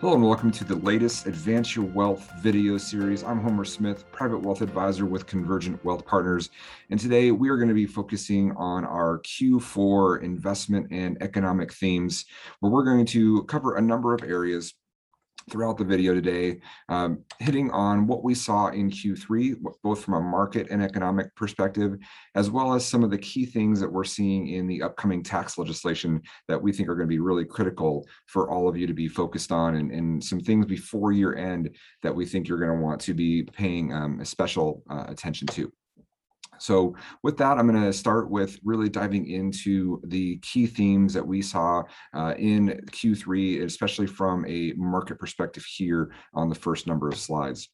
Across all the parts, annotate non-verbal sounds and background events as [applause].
Hello and welcome to the latest Advance Your Wealth video series. I'm Homer Smith, private wealth advisor with Konvergent Wealth Partners. And today we are going to be focusing on our Q4 investment and economic themes, where we're going to cover a number of areas throughout the video today, um, hitting on what we saw in Q3, both from a market and economic perspective, as well as some of the key things that we're seeing in the upcoming tax legislation that we think are going to be really critical for all of you to be focused on, and, and some things before year end that we think you're going to want to be paying um, special uh, attention to. So with that, I'm going to start with really diving into the key themes that we saw uh, in Q3, especially from a market perspective here on the first number of slides.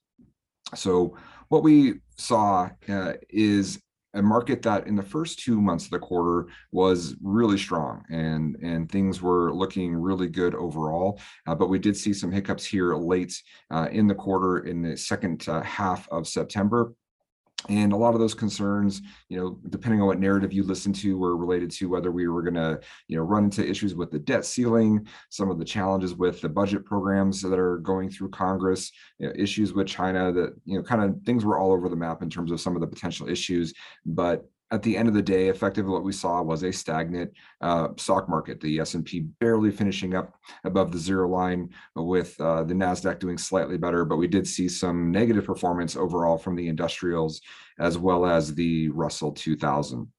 So what we saw uh, is a market that in the first two months of the quarter was really strong and and things were looking really good overall uh, but we did see some hiccups here late uh, in the quarter in the second uh, half of september and a lot of those concerns you know depending on what narrative you listen to were related to whether we were going to you know run into issues with the debt ceiling some of the challenges with the budget programs that are going through congress you know, issues with china that you know kind of things were all over the map in terms of some of the potential issues. But at the end of the day, effectively what we saw was a stagnant uh, stock market. The S&P barely finishing up above the zero line, with uh, the Nasdaq doing slightly better. But we did see some negative performance overall from the industrials as well as the Russell 2000.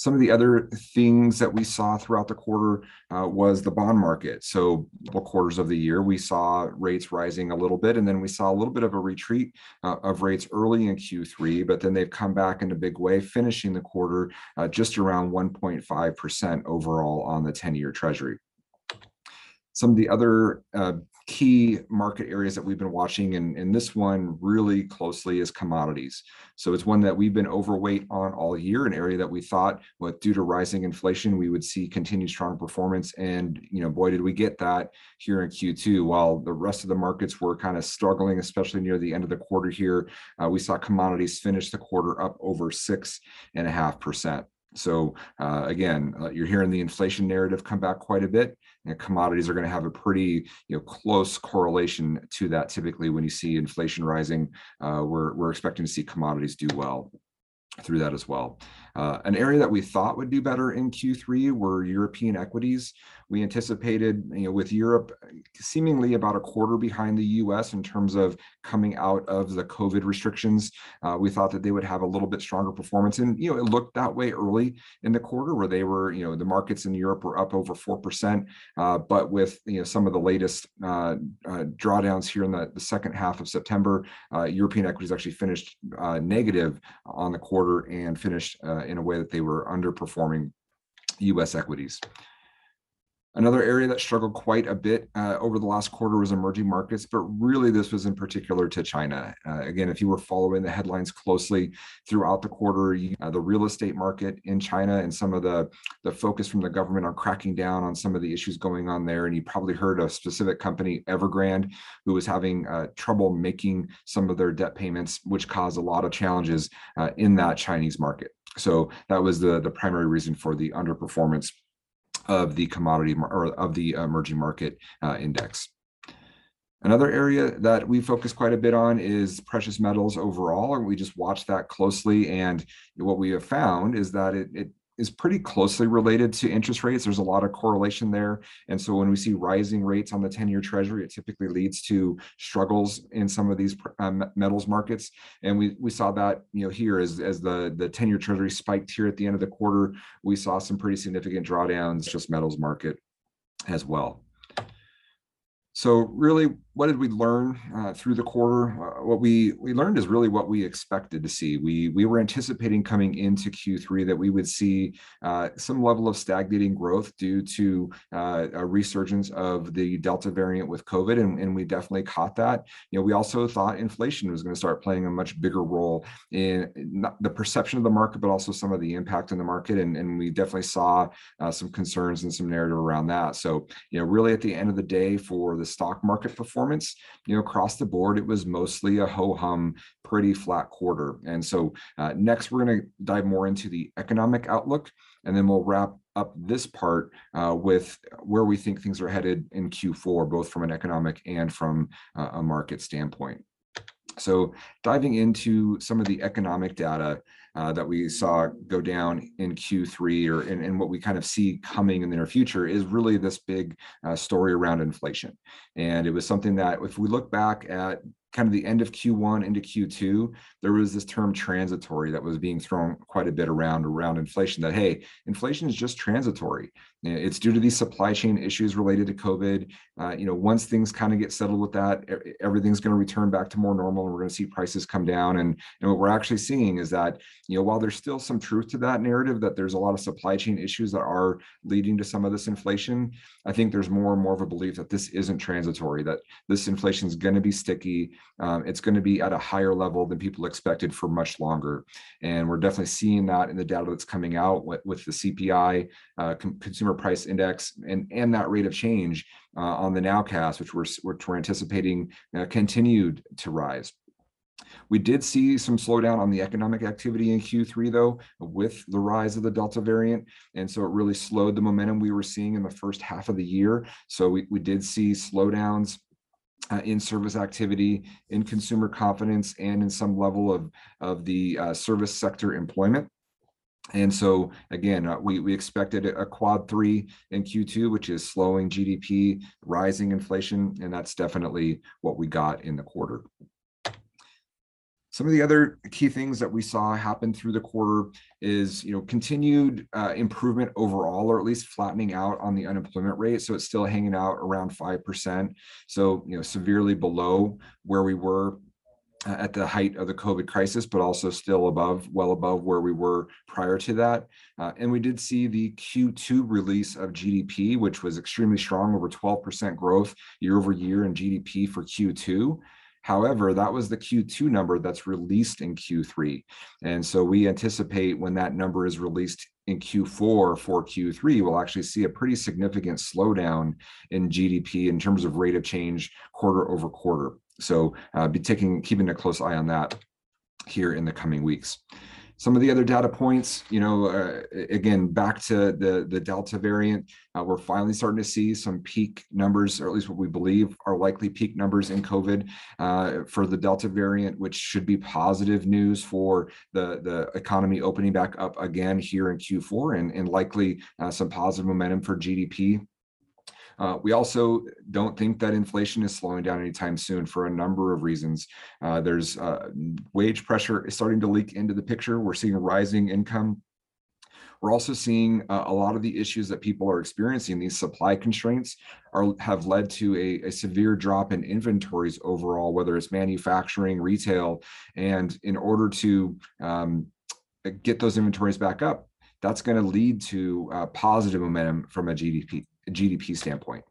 Some of the other things that we saw throughout the quarter uh, was the bond market. So, quarters of the year, we saw rates rising a little bit, and then we saw a little bit of a retreat uh, of rates early in Q3, but then they've come back in a big way, finishing the quarter uh, just around 1.5% overall on the 10 year Treasury. Some of the other uh, key market areas that we've been watching, and, and this one really closely is commodities. So it's one that we've been overweight on all year, an area that we thought, with due to rising inflation, we would see continued strong performance. And you know, boy, did we get that here in Q2. While the rest of the markets were kind of struggling, especially near the end of the quarter here, uh, we saw commodities finish the quarter up over six and a half percent. So uh, again, uh, you're hearing the inflation narrative come back quite a bit, and commodities are going to have a pretty you know close correlation to that. Typically, when you see inflation rising, uh, we're we're expecting to see commodities do well through that as well. Uh, an area that we thought would do better in Q3 were European equities. We anticipated, you know, with Europe seemingly about a quarter behind the US in terms of coming out of the COVID restrictions, uh, we thought that they would have a little bit stronger performance. And, you know, it looked that way early in the quarter where they were, you know, the markets in Europe were up over 4%. Uh, but with, you know, some of the latest uh, uh, drawdowns here in the, the, second half of September, uh, European equities actually finished negative on the quarter and finished uh, in a way that they were underperforming US equities. Another area that struggled quite a bit uh, over the last quarter was emerging markets, but really this was in particular to China. Uh, again, if you were following the headlines closely throughout the quarter, you, uh, the real estate market in China and some of the, the focus from the government on cracking down on some of the issues going on there. And you probably heard a specific company, Evergrande, who was having uh, trouble making some of their debt payments, which caused a lot of challenges uh, in that Chinese market. So that was the, the primary reason for the underperformance of the commodity or of the emerging market uh, index. Another area that we focus quite a bit on is precious metals overall, and we just watch that closely. And what we have found is that it, it is pretty closely related to interest rates. There's a lot of correlation there. And so when we see rising rates on the 10 year treasury, it typically leads to struggles in some of these um, metals markets. And we, we saw that, you know, here as, as the, the 10 year treasury spiked here at the end of the quarter, we saw some pretty significant drawdowns, just metals market as well. So really, what did we learn uh, through the quarter? Uh, what we we learned is really what we expected to see. We we were anticipating coming into Q3 that we would see uh, some level of stagnating growth due to uh, a resurgence of the Delta variant with COVID, and, and we definitely caught that. You know, we also thought inflation was going to start playing a much bigger role in the perception of the market, but also some of the impact in the market, and, and we definitely saw uh, some concerns and some narrative around that. So you know, really at the end of the day, for the stock market performance, you know, across the board, it was mostly a ho hum, pretty flat quarter. And so uh, next, we're going to dive more into the economic outlook, and then we'll wrap up this part uh, with where we think things are headed in Q4, both from an economic and from uh, a market standpoint. So diving into some of the economic data uh, that we saw go down in Q3 or in, in, what we kind of see coming in the near future is really this big uh, story around inflation. And it was something that if we look back at kind of the end of Q1 into Q2, there was this term transitory that was being thrown quite a bit around around inflation that, hey, inflation is just transitory. It's due to these supply chain issues related to COVID. Uh, you know, once things kind of get settled with that, everything's going to return back to more normal and we're going to see prices come down. And, and what we're actually seeing is that, you know, while there's still some truth to that narrative that there's a lot of supply chain issues that are leading to some of this inflation, I think there's more and more of a belief that this isn't transitory, that this inflation is going to be sticky. Um, it's going to be at a higher level than people expected for much longer. And we're definitely seeing that in the data that's coming out with, with the CPI, uh, consumer price index, and, and that rate of change uh, on the nowcast, which we're, which we're anticipating uh, continued to rise. We did see some slowdown on the economic activity in Q3, though, with the rise of the Delta variant. And so it really slowed the momentum we were seeing in the first half of the year. So we, we did see slowdowns uh, in service activity, in consumer confidence, and in some level of, of the uh, service sector employment. And so again, uh, we, we expected a quad three in Q2, which is slowing GDP, rising inflation, and that's definitely what we got in the quarter. Some of the other key things that we saw happen through the quarter is, you know, continued uh, improvement overall, or at least flattening out on the unemployment rate. So it's still hanging out around 5%. So, you know, severely below where we were uh, at the height of the COVID crisis, but also still above, well above where we were prior to that. Uh, and we did see the Q2 release of GDP, which was extremely strong, over 12% growth year over year in GDP for Q2. However, that was the Q2 number that's released in Q3. And so we anticipate when that number is released in Q4 for Q3, we'll actually see a pretty significant slowdown in GDP in terms of rate of change quarter over quarter. So uh, be taking, keeping a close eye on that here in the coming weeks. Some of the other data points, you know, uh, again, back to the, the Delta variant, uh, we're finally starting to see some peak numbers, or at least what we believe are likely peak numbers in COVID uh, for the Delta variant, which should be positive news for the, the economy opening back up again here in Q4 and, and likely uh, some positive momentum for GDP uh, we also don't think that inflation is slowing down anytime soon for a number of reasons. Uh, there's uh, wage pressure is starting to leak into the picture. We're seeing rising income we're also seeing uh, a lot of the issues that people are experiencing. These supply constraints are have led to a, a, severe drop in inventories overall, whether it's manufacturing, retail, and in order to um, get those inventories back up, that's going to lead to uh, positive momentum from a GDP GDP standpoint.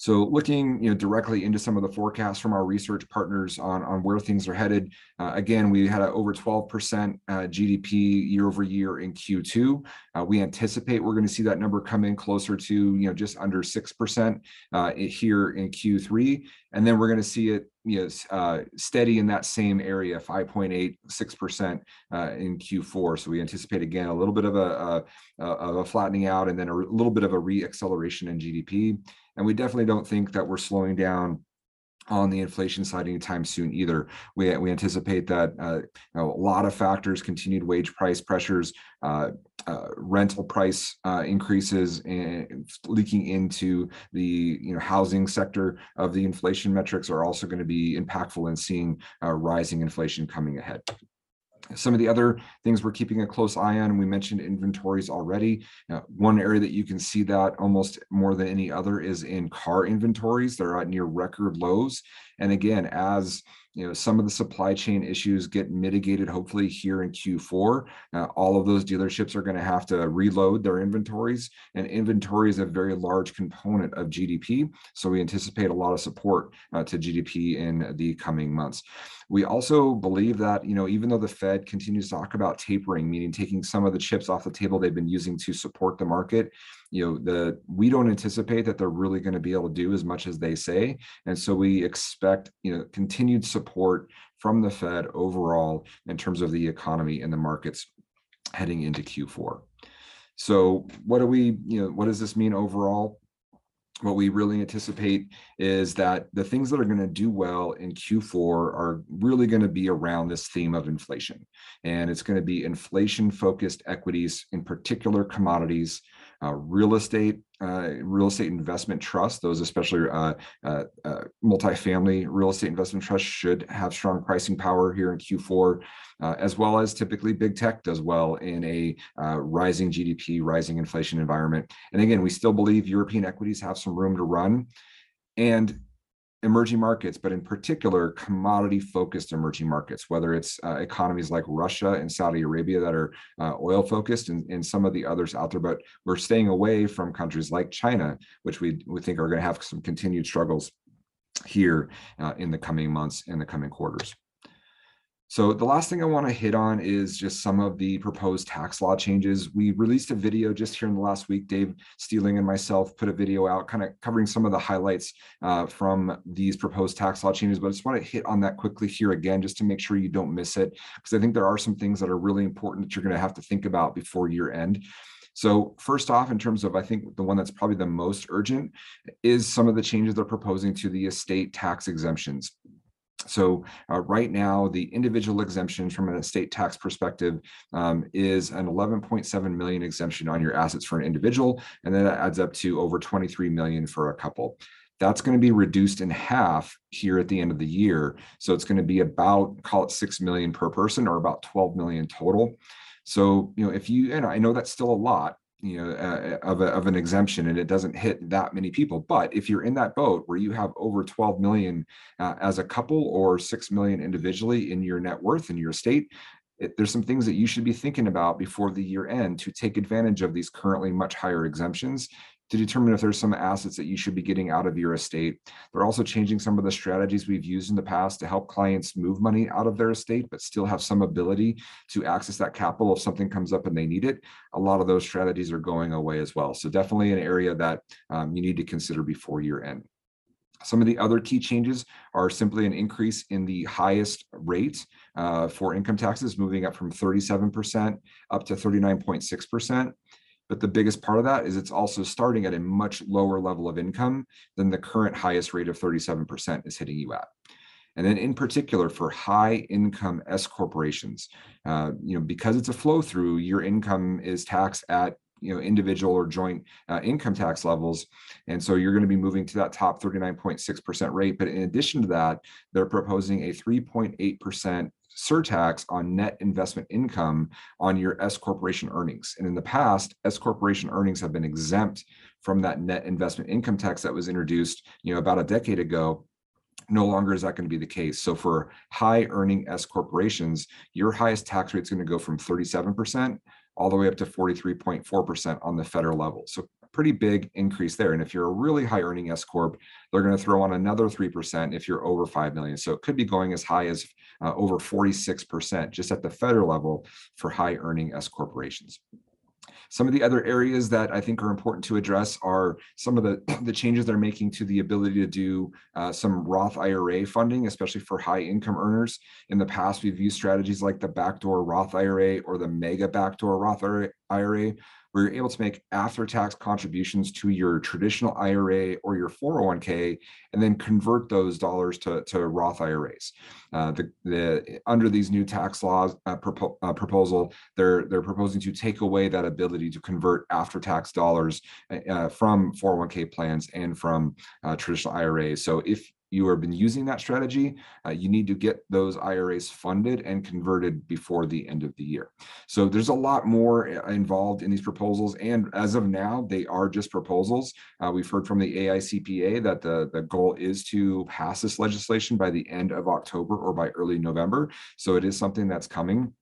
So looking you know, directly into some of the forecasts from our research partners on, on where things are headed, uh, again, we had over 12% uh, GDP year over year in Q2. Uh, we anticipate we're going to see that number come in closer to you know just under 6% uh, here in Q3. And then we're going to see it you know, uh, steady in that same area, 5.8, 6% uh, in Q4. So we anticipate again a little bit of a, a, a flattening out and then a little bit of a re-acceleration in GDP. And we definitely don't think that we're slowing down on the inflation side anytime soon either. We, we anticipate that uh, you know, a lot of factors, continued wage price pressures, uh, uh, rental price uh, increases and leaking into the you know housing sector of the inflation metrics are also going to be impactful in seeing uh, rising inflation coming ahead. Some of the other things we're keeping a close eye on, we mentioned inventories already. Uh, one area that you can see that almost more than any other is in car inventories. They're at near record lows. And again, as you know some of the supply chain issues get mitigated hopefully here in q4 uh, all of those dealerships are going to have to reload their inventories and inventory is a very large component of gdp so we anticipate a lot of support uh, to gdp in the coming months. We also believe that you know even though the fed continues to talk about tapering meaning taking some of the chips off the table they've been using to support the market you know the we don't anticipate that they're really going to be able to do as much as they say and so we expect you know continued support from the fed overall in terms of the economy and the markets heading into q4 So what do we, you know, what does this mean overall? what we really anticipate is that the things that are going to do well in Q4 are really going to be around this theme of inflation. And it's going to be inflation focused equities, in particular commodities, uh, real estate, uh, real estate investment trust, those especially uh, uh, uh, multifamily real estate investment trusts should have strong pricing power here in Q4, uh, as well as typically big tech does well in a uh, rising GDP, rising inflation environment. And again, we still believe European equities have some room to run. And emerging markets, but in particular, commodity focused emerging markets, whether it's uh, economies like Russia and Saudi Arabia that are uh, oil focused and, and some of the others out there. But we're staying away from countries like China, which we, we think are going to have some continued struggles here uh, in the coming months and the coming quarters. So the last thing I want to hit on is just some of the proposed tax law changes. We released a video just here in the last week. Dave Steeling and myself put a video out kind of covering some of the highlights uh, from these proposed tax law changes, but I just want to hit on that quickly here again, just to make sure you don't miss it, because I think there are some things that are really important that you're going to have to think about before year end. So first off, in terms of, I think the one that's probably the most urgent is some of the changes they're proposing to the estate tax exemptions. So uh, right now, the individual exemptions from an estate tax perspective um, is an 11.7 million exemption on your assets for an individual, and then that adds up to over 23 million for a couple. That's going to be reduced in half here at the end of the year. So it's going to be about, call it 6 million per person or about 12 million total. So, you know, if you, and I know that's still a lot, you know uh, of, a, of an exemption and it doesn't hit that many people. But if you're in that boat where you have over 12 million uh, as a couple or 6 million individually in your net worth in your estate it, there's some things that you should be thinking about before the year end to take advantage of these currently much higher exemptions to determine if there's some assets that you should be getting out of your estate. They're also changing some of the strategies we've used in the past to help clients move money out of their estate, but still have some ability to access that capital if something comes up and they need it. A lot of those strategies are going away as well. So definitely an area that um, you need to consider before year end. Some of the other key changes are simply an increase in the highest rate uh, for income taxes, moving up from 37% up to 39.6%. But the biggest part of that is it's also starting at a much lower level of income than the current highest rate of 37% is hitting you at. And then in particular for high income S corporations, uh, you know, because it's a flow through, your income is taxed at you know individual or joint uh, income tax levels and so you're going to be moving to that top 39.6% rate but in addition to that they're proposing a 3.8% surtax on net investment income on your S corporation earnings. And in the past, S corporation earnings have been exempt from that net investment income tax that was introduced, you know, about a decade ago. No longer is that going to be the case. So for high earning S corporations, your highest tax rate is going to go from 37% all the way up to 43.4% on the federal level. So pretty big increase there. And if you're a really high earning S corp, they're going to throw on another 3% if you're over 5 million. So it could be going as high as uh, over 46% just at the federal level for high earning S corporations. Some of the other areas that I think are important to address are some of the, [clears throat] the changes they're making to the ability to do uh, some Roth IRA funding, especially for high income earners. In the past, we've used strategies like the backdoor Roth IRA or the mega backdoor Roth IRA, where you're able to make after tax contributions to your traditional IRA or your 401k and then convert those dollars to, to Roth IRAs. Uh, the, the, under these new tax laws uh, propo uh, proposal, they're, they're proposing to take away that ability to convert after tax dollars uh, uh, from 401k plans and from uh, traditional IRAs. So if you have been using that strategy, uh, you need to get those IRAs funded and converted before the end of the year. So there's a lot more uh, involved in these proposals. And as of now, they are just proposals. Uh, we've heard from the AICPA that the, the goal is to pass this legislation by the end of October or by early November. So it is something that's coming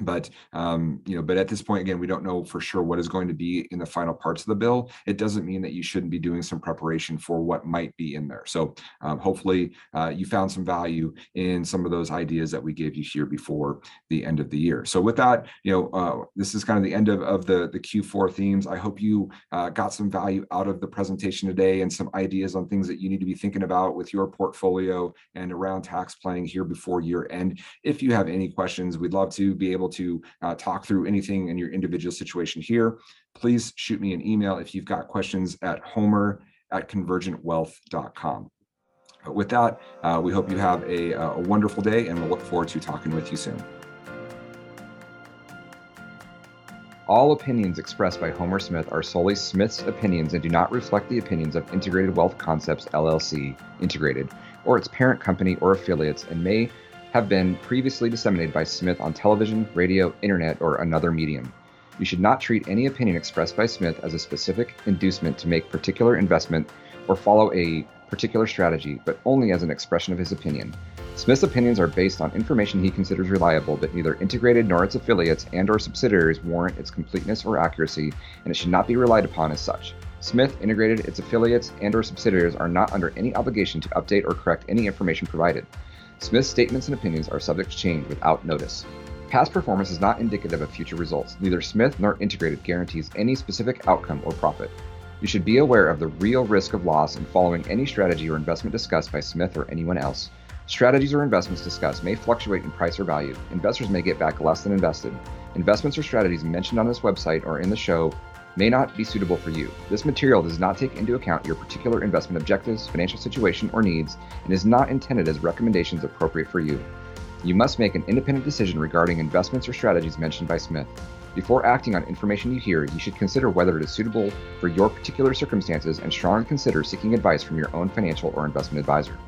but um, you know but at this point again we don't know for sure what is going to be in the final parts of the bill. It doesn't mean that you shouldn't be doing some preparation for what might be in there. So um, hopefully uh, you found some value in some of those ideas that we gave you here before the end of the year. So with that you know uh, this is kind of the end of, of the the q4 themes. I hope you uh, got some value out of the presentation today and some ideas on things that you need to be thinking about with your portfolio and around tax planning here before year end. If you have any questions we'd love to be able able to uh, talk through anything in your individual situation here, please shoot me an email if you've got questions at homer at konvergentwealth.com. With that, uh, we hope you have a, a wonderful day and we'll look forward to talking with you soon. All opinions expressed by Homer Smith are solely Smith's opinions and do not reflect the opinions of Integrated Wealth Concepts LLC, Integrated, or its parent company or affiliates, and may have been previously disseminated by Smith on television, radio, internet, or another medium. You should not treat any opinion expressed by Smith as a specific inducement to make particular investment or follow a particular strategy, but only as an expression of his opinion. Smith's opinions are based on information he considers reliable, but neither integrated nor its affiliates and or subsidiaries warrant its completeness or accuracy, and it should not be relied upon as such. Smith, integrated, its affiliates, and or subsidiaries are not under any obligation to update or correct any information provided. Smith's statements and opinions are subject to change without notice. Past performance is not indicative of future results. Neither Smith nor Integrated guarantees any specific outcome or profit. You should be aware of the real risk of loss in following any strategy or investment discussed by Smith or anyone else. Strategies or investments discussed may fluctuate in price or value. Investors may get back less than invested. Investments or strategies mentioned on this website or in the show may not be suitable for you. This material does not take into account your particular investment objectives, financial situation, or needs, and is not intended as recommendations appropriate for you. You must make an independent decision regarding investments or strategies mentioned by Smith. Before acting on information you hear, you should consider whether it is suitable for your particular circumstances and strongly consider seeking advice from your own financial or investment advisor.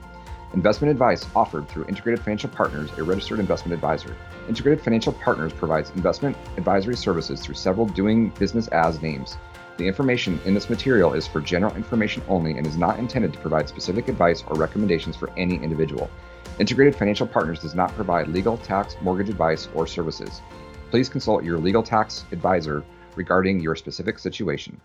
Investment advice offered through Integrated Financial Partners, a registered investment advisor. Integrated Financial Partners provides investment advisory services through several doing business as names. The information in this material is for general information only and is not intended to provide specific advice or recommendations for any individual. Integrated Financial Partners does not provide legal, tax, mortgage advice, or services. Please consult your legal tax advisor regarding your specific situation.